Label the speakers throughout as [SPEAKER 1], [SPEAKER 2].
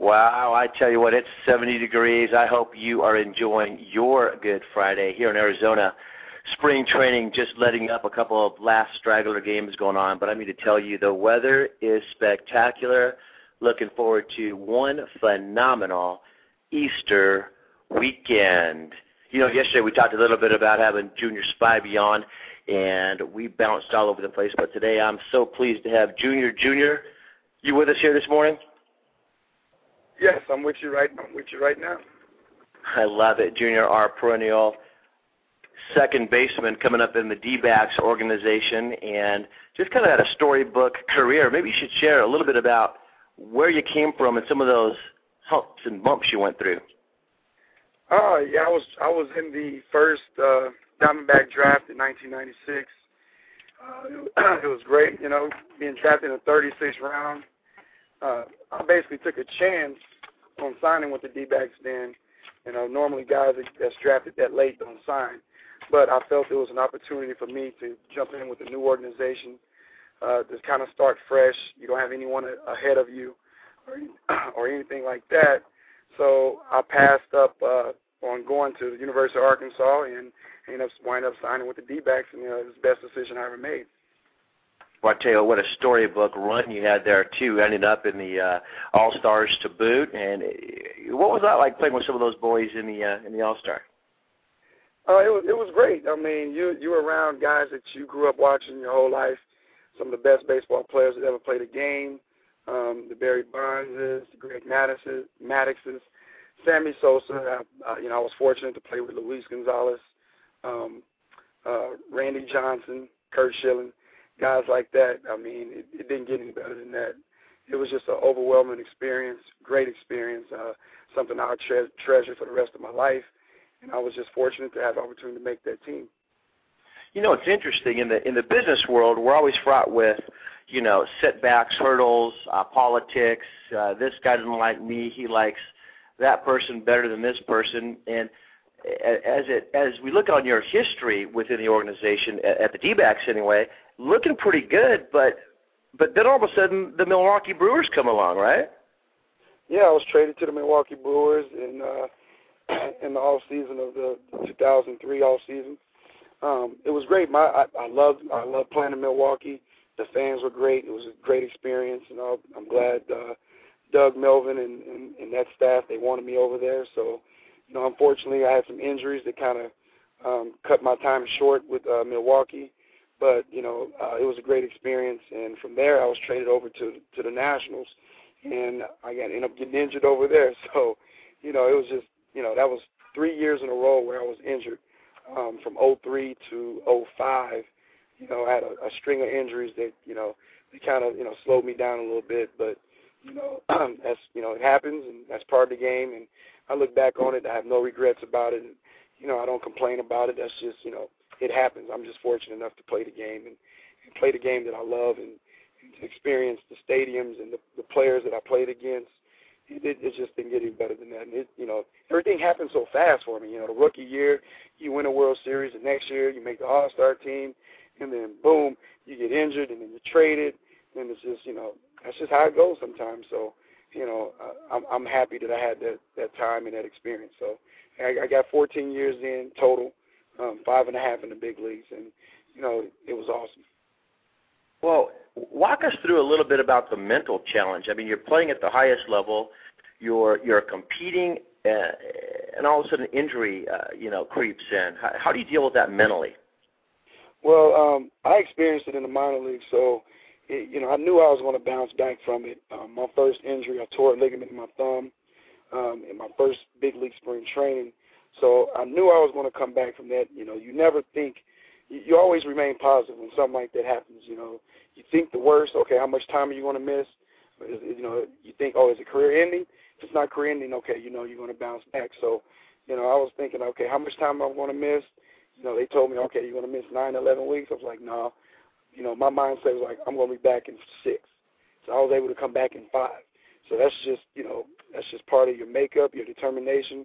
[SPEAKER 1] Wow, I tell you what, it's 70 degrees. I hope you are enjoying your Good Friday here in Arizona. Spring training just letting up a couple of last straggler games going on, but I mean to tell you the weather is spectacular. Looking forward to one phenomenal Easter weekend. You know, yesterday we talked a little bit about having Junior Spivey on, and we bounced all over the place. But today I'm so pleased to have Junior. Junior, you with us here this morning?
[SPEAKER 2] Yes, I'm with you right. I'm with you right now.
[SPEAKER 1] I love it, Junior. Our perennial second baseman coming up in the D-backs organization, and just kind of had a storybook career. Maybe you should share a little bit about where you came from and some of those humps and bumps you went through.
[SPEAKER 2] Oh yeah, I was I was in the first uh, Diamondback draft in 1996. Uh, it was great, you know, being drafted in the 36th round. Uh, I basically took a chance on signing with the D-backs then. You know, normally guys that that's drafted that late don't sign. But I felt it was an opportunity for me to jump in with a new organization, uh, to kind of start fresh. You don't have anyone ahead of you or, or anything like that. So I passed up uh, on going to the University of Arkansas and ended up wind up signing with the D-backs, and you know, it was the best decision I ever made.
[SPEAKER 1] Well, I tell you what a storybook run you had there too. Ended up in the uh, All Stars to boot, and uh, what was that like playing with some of those boys in the uh, in the All Star?
[SPEAKER 2] Uh, it was it was great. I mean, you you were around guys that you grew up watching your whole life. Some of the best baseball players that ever played a game. Um, the Barry Bondses, the Greg Maddoxes, Maddoxes, Sammy Sosa. I, uh, you know, I was fortunate to play with Luis Gonzalez, um, uh, Randy Johnson, Curt Schilling guys like that. I mean, it, it didn't get any better than that. It was just an overwhelming experience, great experience, uh, something I'll tre- treasure for the rest of my life. And I was just fortunate to have the opportunity to make that team.
[SPEAKER 1] You know, it's interesting in the in the business world. We're always fraught with, you know, setbacks, hurdles, uh, politics. Uh, this guy doesn't like me. He likes that person better than this person. And as it as we look on your history within the organization at, at the D-backs anyway, looking pretty good, but but then all of a sudden the Milwaukee Brewers come along, right?
[SPEAKER 2] Yeah, I was traded to the Milwaukee Brewers in uh in the off season of the 2003 off season. Um, it was great. My I, I loved I loved playing in Milwaukee. The fans were great. It was a great experience, and you I'm glad uh, Doug Melvin and, and and that staff they wanted me over there. So, you know, unfortunately, I had some injuries that kind of um, cut my time short with uh, Milwaukee. But you know, uh, it was a great experience, and from there I was traded over to to the Nationals, and I got ended up getting injured over there. So, you know, it was just you know that was three years in a row where I was injured, um, from 03 to 05. You know, I had a, a string of injuries that you know they kind of you know slowed me down a little bit, but you know that's you know it happens and that's part of the game. And I look back on it, I have no regrets about it. And, you know, I don't complain about it. That's just you know it happens. I'm just fortunate enough to play the game and, and play the game that I love and, and to experience the stadiums and the, the players that I played against. It, it, it just didn't get any better than that. And it, you know, everything happened so fast for me. You know, the rookie year, you win a World Series. The next year, you make the All Star team, and then boom, you get injured, and then you're traded. And it's just, you know, that's just how it goes sometimes. So, you know, uh, I'm, I'm happy that I had that that time and that experience. So, I, I got 14 years in total um, five and a half in the big leagues, and you know it was awesome.
[SPEAKER 1] Well, walk us through a little bit about the mental challenge. I mean, you're playing at the highest level, you're you're competing, uh, and all of a sudden injury, uh, you know, creeps in. How, how do you deal with that mentally?
[SPEAKER 2] Well, um, I experienced it in the minor league, so it, you know I knew I was going to bounce back from it. Um, my first injury, I tore a ligament in my thumb. um, in my first big league spring training. So I knew I was going to come back from that. You know, you never think, you, you always remain positive when something like that happens. You know, you think the worst. Okay, how much time are you going to miss? Is, you know, you think, oh, is it career ending? If it's not career ending, okay, you know you're going to bounce back. So, you know, I was thinking, okay, how much time am I going to miss? You know, they told me, okay, you're going to miss nine, eleven weeks. I was like, no. You know, my mindset was like, I'm going to be back in six. So I was able to come back in five. So that's just, you know, that's just part of your makeup, your determination,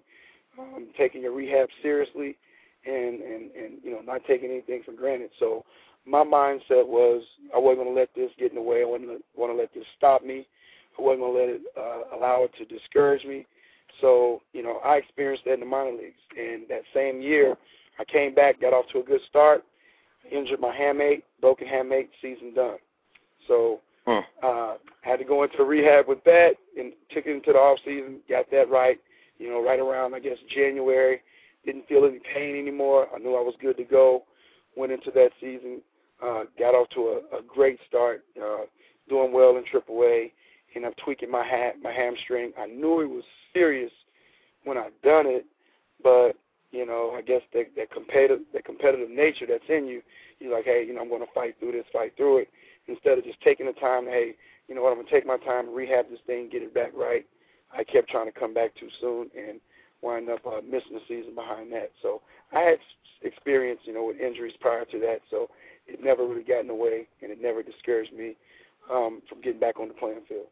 [SPEAKER 2] um, taking your rehab seriously, and and and you know, not taking anything for granted. So my mindset was I wasn't going to let this get in the way. I wasn't going to let this stop me. I wasn't going to let it uh, allow it to discourage me. So, you know, I experienced that in the minor leagues. And that same year, I came back, got off to a good start, injured my hamate, broken hamate, season done. So, huh. uh, had to go into rehab with that and took it into the off season, got that right, you know, right around, I guess, January. Didn't feel any pain anymore. I knew I was good to go. Went into that season, uh, got off to a, a great start, uh, doing well in AAA, and I'm tweaking my ha- my hamstring. I knew it was serious when I done it, but you know, I guess that that competitive that competitive nature that's in you, you're like, hey, you know, I'm going to fight through this, fight through it, instead of just taking the time. Hey, you know what, I'm going to take my time, rehab this thing, get it back right. I kept trying to come back too soon and wind up uh, missing the season behind that. So I had experience, you know, with injuries prior to that, so it never really got in the way, and it never discouraged me um, from getting back on the playing field.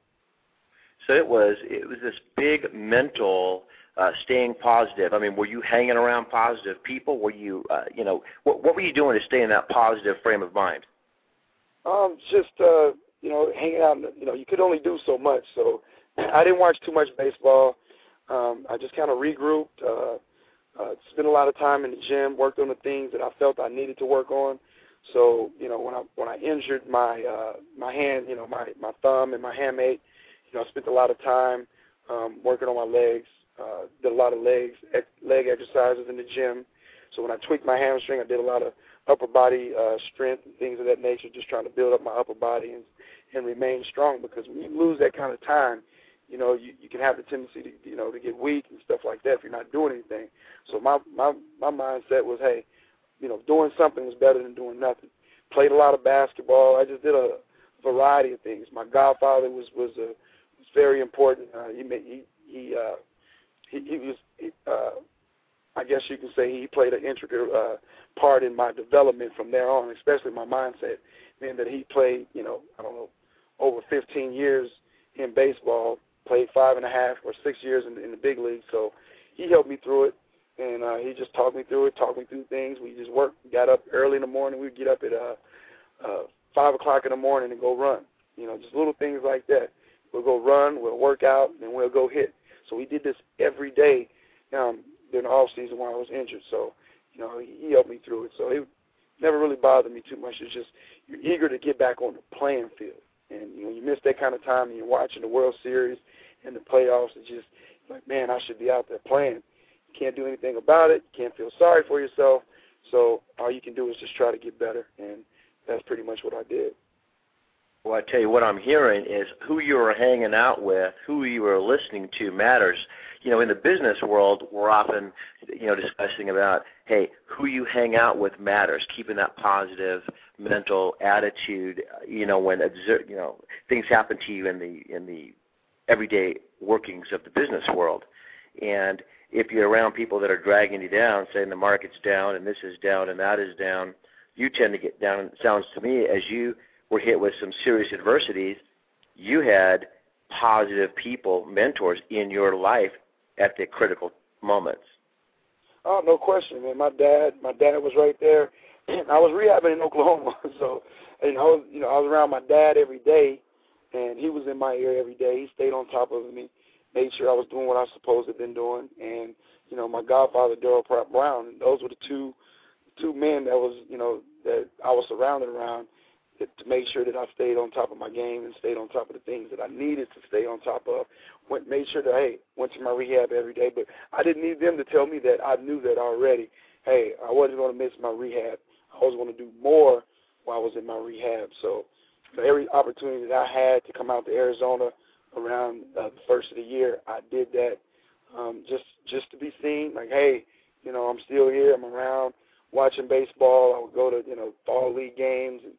[SPEAKER 1] So it was it was this big mental uh, staying positive. I mean, were you hanging around positive people? Were you uh, you know what what were you doing to stay in that positive frame of mind?
[SPEAKER 2] Um, just uh, you know, hanging out. You know, you could only do so much. So I didn't watch too much baseball. Um, I just kind of regrouped. Uh, uh, spent a lot of time in the gym, worked on the things that I felt I needed to work on. So you know, when I when I injured my uh, my hand, you know, my my thumb and my hamate, you know, I spent a lot of time um, working on my legs. Uh, did a lot of legs ex- leg exercises in the gym. So when I tweaked my hamstring, I did a lot of upper body uh, strength and things of that nature, just trying to build up my upper body and and remain strong. Because when you lose that kind of time, you know, you, you can have the tendency to you know to get weak and stuff like that if you're not doing anything. So my my my mindset was, hey, you know, doing something is better than doing nothing. Played a lot of basketball. I just did a variety of things. My godfather was was a was very important. Uh, he he he uh, he, he was he, uh, I guess you can say he played an intricate uh, part in my development from there on, especially my mindset. Meaning that he played, you know, I don't know, over 15 years in baseball, played five and a half or six years in, in the big league. So he helped me through it, and uh, he just talked me through it, talked me through things. We just worked, got up early in the morning. We'd get up at uh, uh, five o'clock in the morning and go run. You know, just little things like that. We'll go run, we'll work out, and we'll go hit. So we did this every day um, during the off season when I was injured. So, you know, he, he helped me through it. So it never really bothered me too much. It's just you're eager to get back on the playing field. And you know, you miss that kind of time and you're watching the World Series and the playoffs. It's just like, man, I should be out there playing. You can't do anything about it. You can't feel sorry for yourself. So all you can do is just try to get better, and that's pretty much what I did.
[SPEAKER 1] Well, I tell you what I'm hearing is who you are hanging out with, who you are listening to matters. You know, in the business world, we're often, you know, discussing about, hey, who you hang out with matters. Keeping that positive mental attitude. You know, when you know things happen to you in the in the everyday workings of the business world, and if you're around people that are dragging you down, saying the market's down and this is down and that is down, you tend to get down. It sounds to me as you were hit with some serious adversities, you had positive people, mentors in your life at the critical moments.
[SPEAKER 2] Oh, no question, man. My dad, my dad was right there. I was rehabbing in Oklahoma, so and I was, you know, I was around my dad every day, and he was in my ear every day. He stayed on top of me, made sure I was doing what I supposed to have been doing, and you know, my godfather Darryl Pratt Brown. Those were the two, two men that was, you know, that I was surrounded around to make sure that I stayed on top of my game and stayed on top of the things that I needed to stay on top of. Went made sure that hey, went to my rehab every day, but I didn't need them to tell me that. I knew that already. Hey, I wasn't going to miss my rehab. I was going to do more while I was in my rehab. So, for every opportunity that I had to come out to Arizona around uh, the first of the year, I did that um, just just to be seen. Like, hey, you know, I'm still here. I'm around watching baseball. I would go to you know fall league games and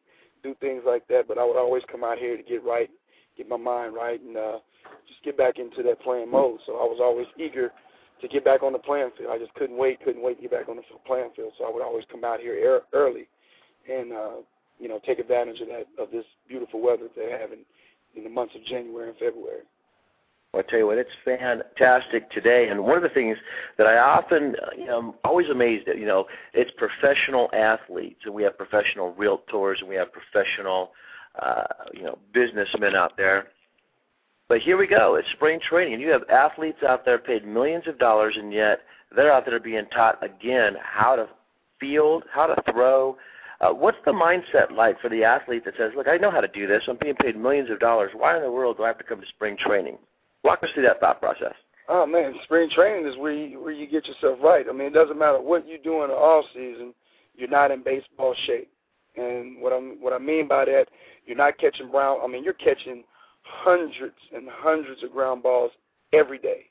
[SPEAKER 2] do things like that. But I would always come out here to get right, get my mind right, and uh, just get back into that playing mode. So I was always eager to get back on the playing field. I just couldn't wait, couldn't wait to get back on the playing field. So I would always come out here early and uh, you know take advantage of that of this beautiful weather that they have in, in the months of January and February.
[SPEAKER 1] Well, I tell you what, it's fantastic today. And one of the things that I often, you know, I'm always amazed at, you know, it's professional athletes, and we have professional realtors, and we have professional, uh, you know, businessmen out there. But here we go. It's spring training, and you have athletes out there paid millions of dollars, and yet they're out there being taught again how to field, how to throw. Uh, what's the mindset like for the athlete that says, "Look, I know how to do this. I'm being paid millions of dollars. Why in the world do I have to come to spring training?" Walk us through that thought process.
[SPEAKER 2] Oh man, spring training is where you where you get yourself right. I mean, it doesn't matter what you do in the off season, you're not in baseball shape. And what I'm what I mean by that, you're not catching brown. I mean, you're catching hundreds and hundreds of ground balls every day,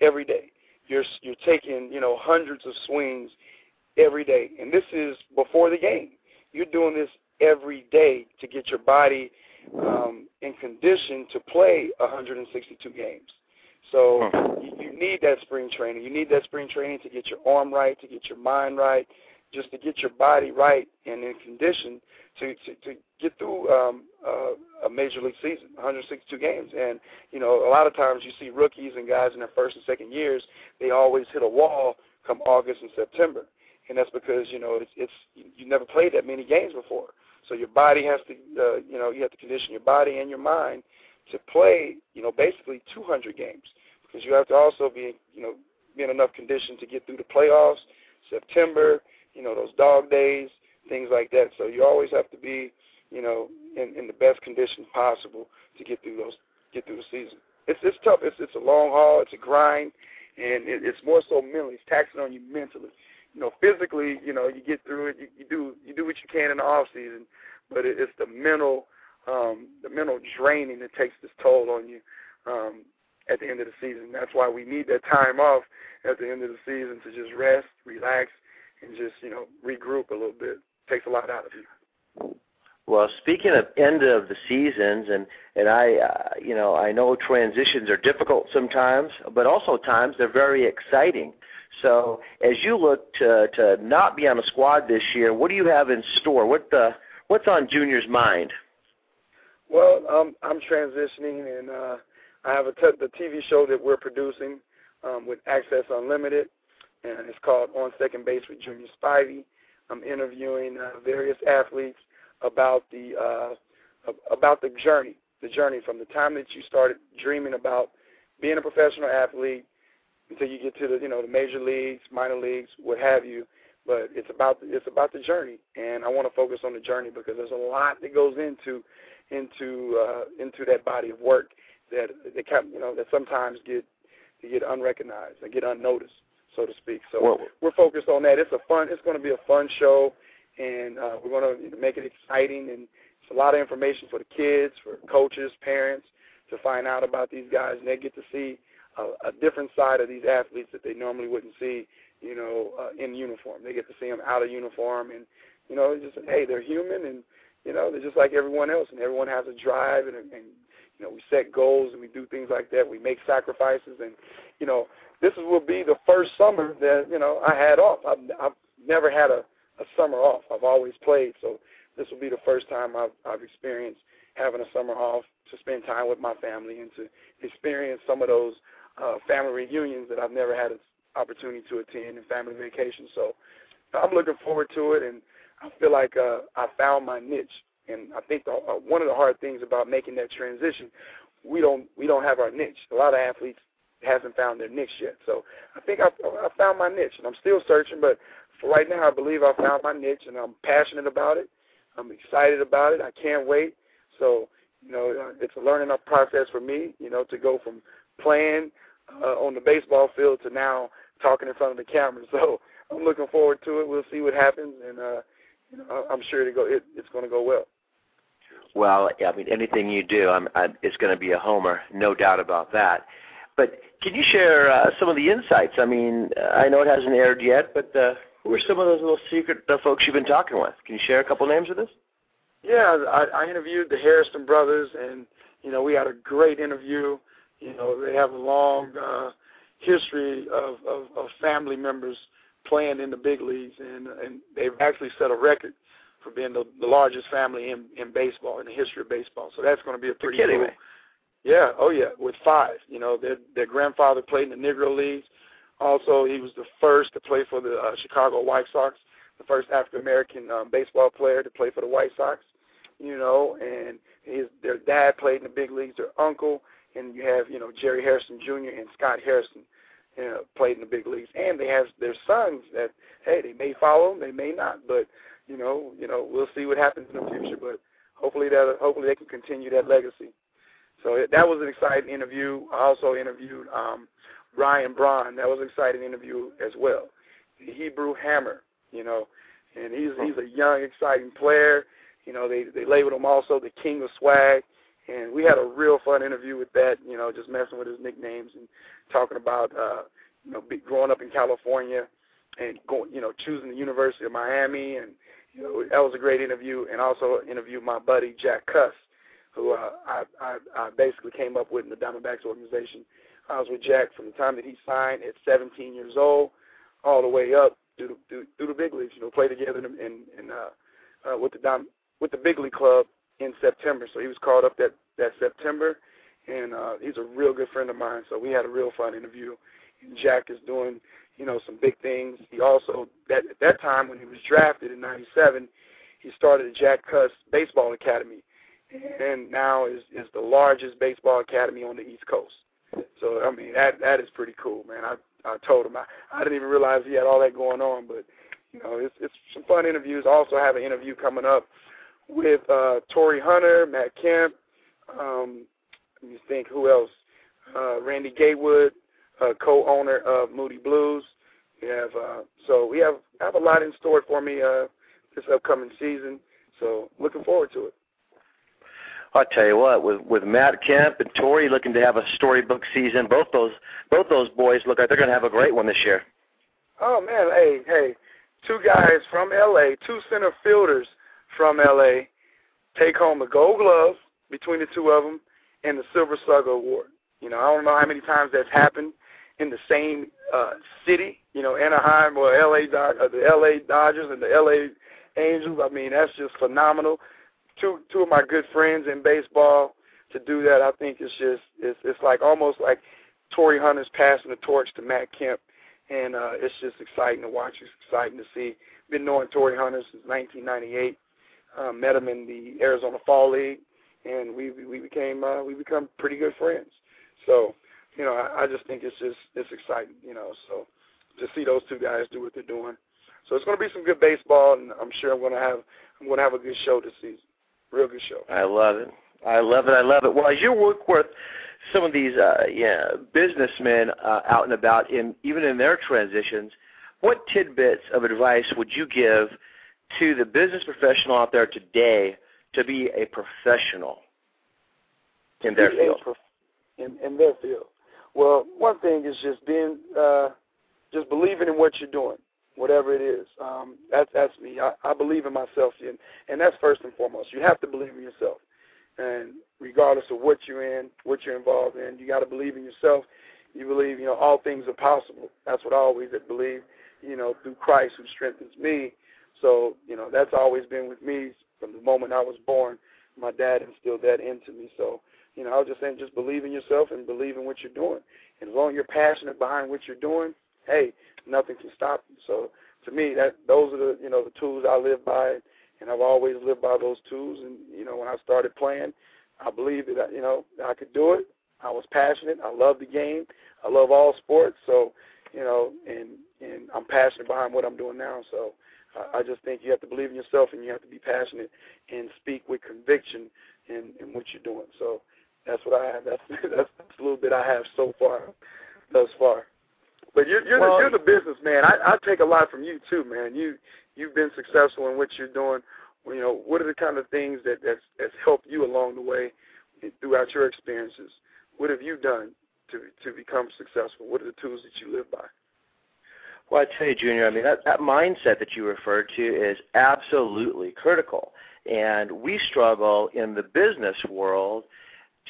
[SPEAKER 2] every day. You're you're taking you know hundreds of swings every day, and this is before the game. You're doing this every day to get your body um, in condition to play 162 games. So you, you need that spring training. You need that spring training to get your arm right, to get your mind right, just to get your body right and in condition to to, to get through um, uh, a major league season, 162 games. And you know, a lot of times you see rookies and guys in their first and second years, they always hit a wall come August and September, and that's because you know it's it's you never played that many games before. So your body has to, uh, you know, you have to condition your body and your mind to play, you know, basically 200 games because you have to also be, you know, be in enough condition to get through the playoffs, September, you know, those dog days, things like that. So you always have to be, you know, in, in the best condition possible to get through those, get through the season. It's it's tough. It's it's a long haul. It's a grind, and it, it's more so mentally. It's taxing on you mentally you know, physically, you know, you get through it. You, you do you do what you can in the off season, but it, it's the mental um, the mental draining that takes this toll on you um, at the end of the season. That's why we need that time off at the end of the season to just rest, relax, and just you know regroup a little bit. It takes a lot out of you.
[SPEAKER 1] Well, speaking of end of the seasons, and and I, uh, you know, I know transitions are difficult sometimes, but also times they're very exciting. So as you look to to not be on the squad this year, what do you have in store? What the what's on Junior's mind?
[SPEAKER 2] Well, um, I'm transitioning, and uh, I have a t- the TV show that we're producing um, with Access Unlimited, and it's called On Second Base with Junior Spivey. I'm interviewing uh, various athletes about the uh, about the journey, the journey from the time that you started dreaming about being a professional athlete until you get to the you know the major leagues, minor leagues, what have you. But it's about it's about the journey, and I want to focus on the journey because there's a lot that goes into into uh, into that body of work that that can, you know that sometimes get get unrecognized and get unnoticed, so to speak. So well, we're focused on that. It's a fun. It's going to be a fun show, and uh, we're going to make it exciting and it's a lot of information for the kids, for coaches, parents to find out about these guys, and they get to see a, a different side of these athletes that they normally wouldn't see, you know, uh, in uniform. They get to see them out of uniform, and you know, just hey, they're human, and you know, they're just like everyone else, and everyone has a drive, and, and you know, we set goals and we do things like that. We make sacrifices, and you know, this will be the first summer that you know I had off. I've, I've never had a, a summer off. I've always played, so this will be the first time I've, I've experienced having a summer off to spend time with my family and to experience some of those uh, family reunions that I've never had an opportunity to attend and family vacations. So I'm looking forward to it, and I feel like uh, I found my niche. And I think the, uh, one of the hard things about making that transition, we don't we don't have our niche. A lot of athletes hasn't found their niche yet. So I think I, I found my niche, and I'm still searching. But for right now, I believe I found my niche, and I'm passionate about it. I'm excited about it. I can't wait. So you know, it's a learning process for me. You know, to go from playing uh, on the baseball field to now talking in front of the camera. So I'm looking forward to it. We'll see what happens, and uh, you know, I'm sure to go. It, it's going to go well.
[SPEAKER 1] Well, I mean, anything you do, I'm, I, it's going to be a homer, no doubt about that. But can you share uh, some of the insights? I mean, I know it hasn't aired yet, but uh, who are some of those little secret uh, folks you've been talking with? Can you share a couple names with us?
[SPEAKER 2] Yeah, I, I interviewed the Hairston brothers, and you know we had a great interview. You know they have a long uh, history of, of, of family members playing in the big leagues, and and they've actually set a record for being the, the largest family in in baseball in the history of baseball. So that's going to be a pretty cool.
[SPEAKER 1] me.
[SPEAKER 2] Yeah, oh yeah, with five. You know, their their grandfather played in the Negro Leagues. Also, he was the first to play for the uh, Chicago White Sox, the first African American um, baseball player to play for the White Sox. You know, and his their dad played in the big leagues. Their uncle, and you have you know Jerry Hairston Jr. and Scott Hairston, you know, played in the big leagues. And they have their sons that hey, they may follow them, they may not, but you know, you know, we'll see what happens in the future. But hopefully that hopefully they can continue that legacy. So that was an exciting interview. I also interviewed um, Ryan Braun. That was an exciting interview as well. The Hebrew Hammer, you know, and he's he's a young, exciting player. You know, they they labeled him also the King of Swag, and we had a real fun interview with that. You know, just messing with his nicknames and talking about uh, you know growing up in California and going, you know, choosing the University of Miami, and you know that was a great interview. And also interviewed my buddy Jack Cust who uh, I, I, I basically came up with in the Diamondbacks organization. I was with Jack from the time that he signed at 17 years old, all the way up through the, through, the big leagues. You know, played together in, in uh, uh, with the Dom, with the big league club in September. So he was called up that that September, and uh, he's a real good friend of mine. So we had a real fun interview. And Jack is doing you know some big things. He also that at that time when he was drafted in '97, he started the Jack Cust Baseball Academy and now is is the largest baseball academy on the East Coast. So I mean that that is pretty cool, man. I I told him I I didn't even realize he had all that going on, but you know it's it's some fun interviews. I also have an interview coming up with uh Torii Hunter, Matt Kemp, um let me think who else? Uh Randy Gatewood, uh co-owner of Moody Blues. We have uh so we have have a lot in store for me uh this upcoming season. So looking forward to it.
[SPEAKER 1] I'll tell you what, with with Matt Kemp and Torii looking to have a storybook season, both those both those boys look like they're going to have a great one this year.
[SPEAKER 2] Oh man, hey, hey, two guys from LA, two center fielders from LA, take home the Gold Glove between the two of them and the Silver Slugger Award. You know, I don't know how many times that's happened in the same uh, city. You know, Anaheim or LA, uh, the LA Dodgers and the LA Angels. I mean, that's just phenomenal two two of my good friends in baseball to do that. I think it's just it's it's like almost like Torii Hunter's passing the torch to Matt Kemp, and uh, it's just exciting to watch. It's exciting to see. Been knowing Torii Hunter since 1998. Uh, met him in the Arizona Fall League, and we we became uh, we become pretty good friends. So, you know, I, I just think it's just it's exciting. You know, so to see those two guys do what they're doing. So it's going to be some good baseball, and I'm sure I'm going to have I'm going to have a good show this season. Real good show.
[SPEAKER 1] I love it. I love it. I love it. Well, as you work with some of these uh, yeah, businessmen uh, out and about, in even in their transitions, what tidbits of advice would you give to the business professional out there today to be a professional in their field?
[SPEAKER 2] In, in their field. Well, one thing is just being, uh, just believing in what you're doing, whatever it is. Um, that's that's me. I, I believe in myself, and and that's first and foremost. You have to believe in yourself, and regardless of what you're in, what you're involved in, you got to believe in yourself. You believe, you know, all things are possible. That's what I always have believed. You know, through Christ who strengthens me. So, you know, that's always been with me from the moment I was born. My dad instilled that into me. So, you know, I was just saying, just believe in yourself and believe in what you're doing. And as long as you're passionate behind what you're doing, hey, nothing can stop you. So, to me, that those are the you know the tools I live by, and I've always lived by those tools. And you know, when I started playing, I believed that you know I could do it. I was passionate. I love the game. I love all sports. So, you know, and and I'm passionate behind what I'm doing now. So, I, just think you have to believe in yourself and you have to be passionate and speak with conviction in, in what you're doing. So, that's what I have. That's that's, that's a little bit I have so far, thus far. But you're you're,
[SPEAKER 1] Well-
[SPEAKER 2] the, you're the businessman. I, I take a lot from you too, man. You you've been successful in what you're doing. You know, what are the kind of things that that's that's helped you along the way throughout your experiences? What have you done to to become successful? What are the tools that you live by?
[SPEAKER 1] Well, I tell you, Junior, I mean that that mindset that you referred to is absolutely critical, and we struggle in the business world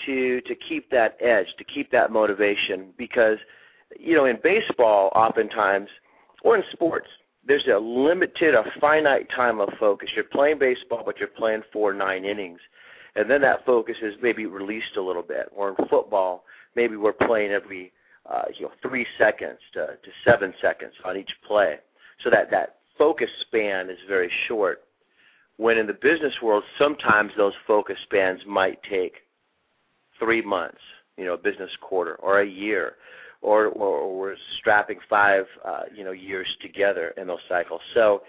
[SPEAKER 1] to to keep that edge, to keep that motivation, because you know in baseball, oftentimes, or in sports, there's a limited, a finite time of focus. You're playing baseball, but you're playing for nine innings, and then that focus is maybe released a little bit. Or in football, maybe we're playing every uh, you know three seconds to, to seven seconds on each play, so that that focus span is very short. When in the business world, sometimes those focus spans might take three months, you know, a business quarter or a year, or, or, or we're strapping five, uh, you know, years together in those cycles. So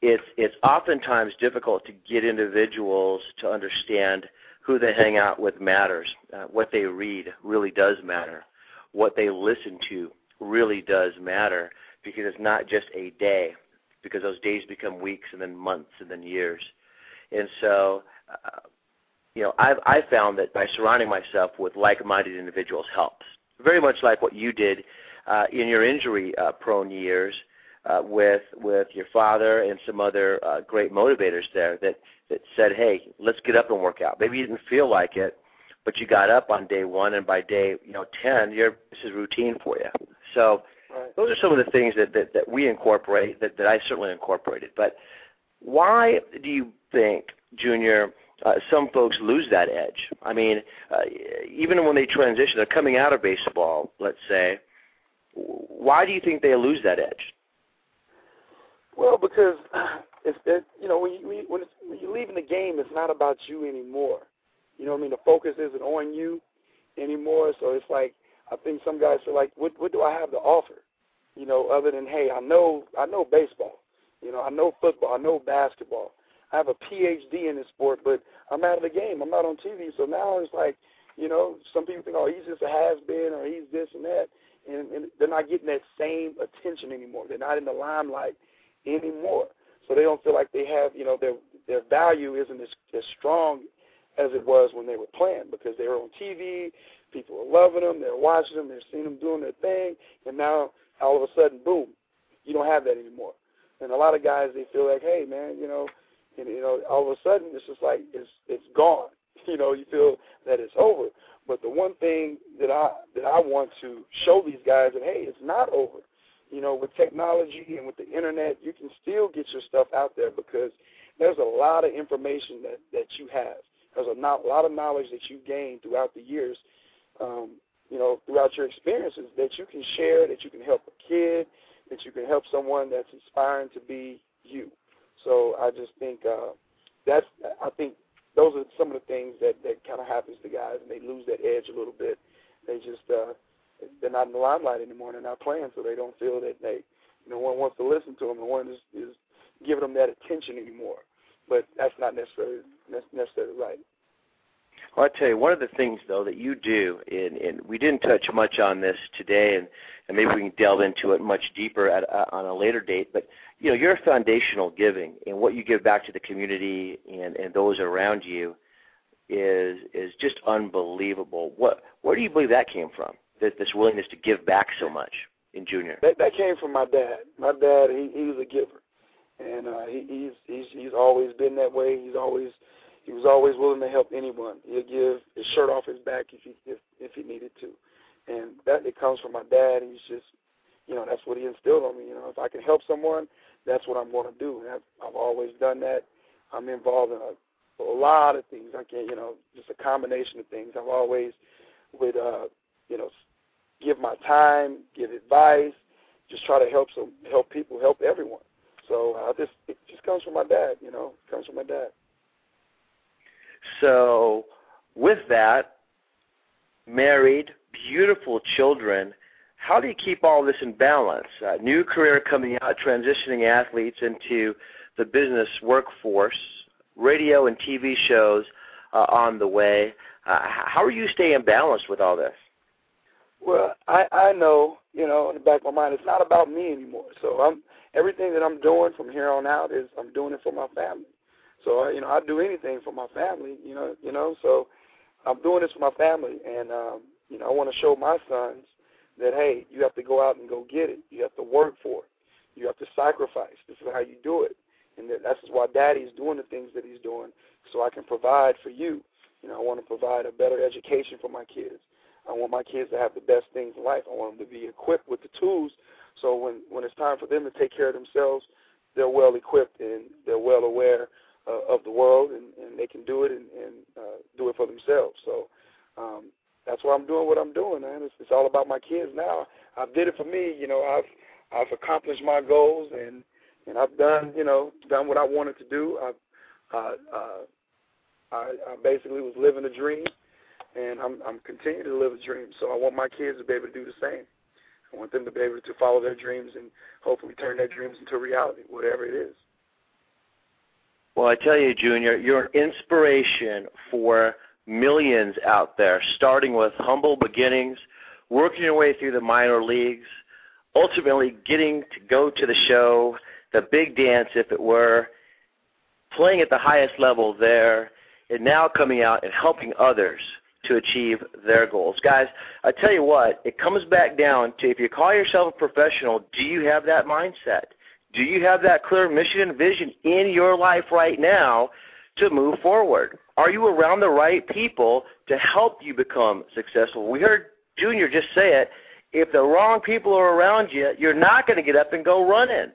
[SPEAKER 1] it's it's oftentimes difficult to get individuals to understand who they hang out with matters. Uh, what they read really does matter. What they listen to really does matter because it's not just a day, because those days become weeks and then months and then years. And so, uh, you know, I've I found that by surrounding myself with like-minded individuals helps. Very much like what you did uh, in your injury-prone uh, years uh, with with your father and some other uh, great motivators there that that said, "Hey, let's get up and work out." Maybe you didn't feel like it, but you got up on day one, and by day you know ten, you're this is routine for you. So right. those are some of the things that that, that we incorporate that that I certainly incorporated. But why do you think, Junior? Uh, some folks lose that edge. I mean, uh, even when they transition, they're coming out of baseball, let's say. Why do you think they lose that edge?
[SPEAKER 2] Well, because it's it, you know when you when, you, when, it's, when you're leaving the game, it's not about you anymore. You know what I mean? The focus isn't on you anymore. So it's like I think some guys are like, what what do I have to offer? You know, other than hey, I know I know baseball. You know, I know football. I know basketball. I have a PhD in this sport, but I'm out of the game. I'm not on TV. So now it's like, you know, some people think, oh, he's just a has been or he's this and that, and, and they're not getting that same attention anymore. They're not in the limelight anymore. So they don't feel like they have, you know, their their value isn't as, as strong as it was when they were playing because they were on TV, people are loving them, they're watching them, they're seeing them doing their thing, and now all of a sudden, boom, you don't have that anymore. And a lot of guys they feel like, hey man, you know, and you know, all of a sudden it's just like it's it's gone. You know, you feel that it's over. But the one thing that I that I want to show these guys that hey, it's not over you know, with technology and with the internet, you can still get your stuff out there because there's a lot of information that that you have. There's a, not, lot of knowledge that you gain throughout the years, um, you know, throughout your experiences that you can share, that you can help a kid, that you can help someone that's inspiring to be you. So I just think uh, that's I think those are some of the things that that kind of happens to guys, and they lose that edge a little bit. They just uh, they're not in the limelight anymore. They're not playing, so they don't feel that they, no one wants to listen to them. No one is, is giving them that attention anymore. But that's not necessarily necessarily right.
[SPEAKER 1] Well, I tell you, one of the things though that you do, and, and we didn't touch much on this today, and, and maybe we can delve into it much deeper at, uh, on a later date. But you know, your foundational giving and what you give back to the community and, and those around you is is just unbelievable. What where do you believe that came from? this, this willingness to give back so much in junior?
[SPEAKER 2] That, that came from my dad. My dad, he, he was a giver, and uh, he, he's he's he's always been that way. He's always he was always willing to help anyone. He'll give his shirt off his back if he if if he needed to, and that it comes from my dad. He's just you know that's what he instilled on me. You know, if I can help someone, that's what I'm going to do. And I've, I've always done that. I'm involved in a, a lot of things. I can't, you know, just a combination of things. I've always would, uh, you know, give my time, give advice, just try to help some help people, help everyone. So uh, this it just comes from my dad, you know, it comes from my dad.
[SPEAKER 1] So with that, married, beautiful children, how do you keep all this in balance? Uh, new career coming out, transitioning athletes into the business workforce, radio and TV shows uh, on the way. Uh, how are you staying balanced with all this?
[SPEAKER 2] Well, I I know, you know, in the back of my mind, it's not about me anymore. So I'm everything that I'm doing from here on out is I'm doing it for my family. So you know, I do anything for my family. You know, you know. So I'm doing this for my family, and um, You know, I want to show my sons that hey, you have to go out and go get it. You have to work for it. You have to sacrifice. This is how you do it. And that, that's why Daddy's doing the things that he's doing, so I can provide for you. You know, I want to provide a better education for my kids. I want my kids to have the best things in life. I want them to be equipped with the tools, so when when it's time for them to take care of themselves, they're well equipped and they're well aware uh, of the world, and, and they can do it and, and uh, do it for themselves. So um, that's why I'm doing what I'm doing, man. It's, it's all about my kids now. I did it for me. You know, I've I've accomplished my goals and and I've done you know done what I wanted to do. I've uh, uh, I, I basically was living a dream, and I'm I'm continuing to live a dream. So I want my kids to be able to do the same. I want them to be able to follow their dreams and hopefully turn their dreams into reality, whatever it is.
[SPEAKER 1] Well, I tell you, Junior, you're an inspiration for millions out there, starting with humble beginnings, working your way through the minor leagues, ultimately getting to go to the show, the big dance, if it were, playing at the highest level there, and now coming out and helping others to achieve their goals. Guys, I tell you what, it comes back down to if you call yourself a professional, do you have that mindset? Do you have that clear mission and vision in your life right now to move forward? Are you around the right people to help you become successful? We heard Junior just say it. If the wrong people are around you, you're not going to get up and go running.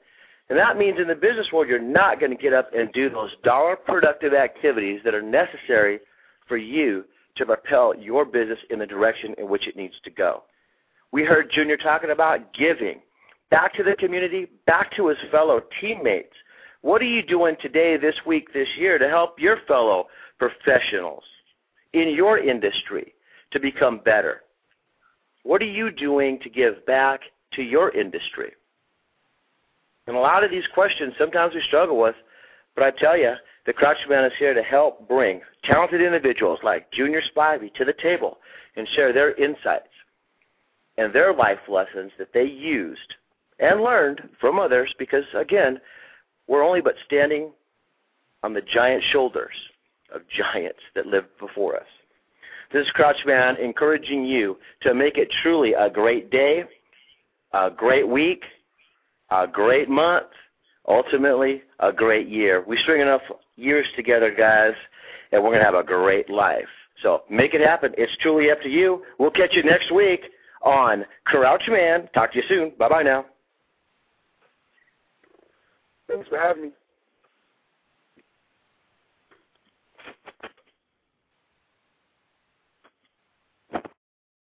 [SPEAKER 1] And that means in the business world, you're not going to get up and do those dollar productive activities that are necessary for you to propel your business in the direction in which it needs to go. We heard Junior talking about giving back to the community, back to his fellow teammates. What are you doing today, this week, this year to help your fellow professionals in your industry to become better? What are you doing to give back to your industry? And a lot of these questions sometimes we struggle with, but I tell you, the Crouch Man is here to help bring talented individuals like Junior Spivey to the table and share their insights and their life lessons that they used and learned from others because, again, we're only but standing on the giant shoulders of giants that lived before us. This is Crouch Man encouraging you to make it truly a great day, a great week, a great month, ultimately a great year. We string enough years together, guys, and we're going to have a great life. So make it happen. It's truly up to you. We'll catch you next week on Crouch Man. Talk to you soon. Bye bye now.
[SPEAKER 2] Thanks for having me.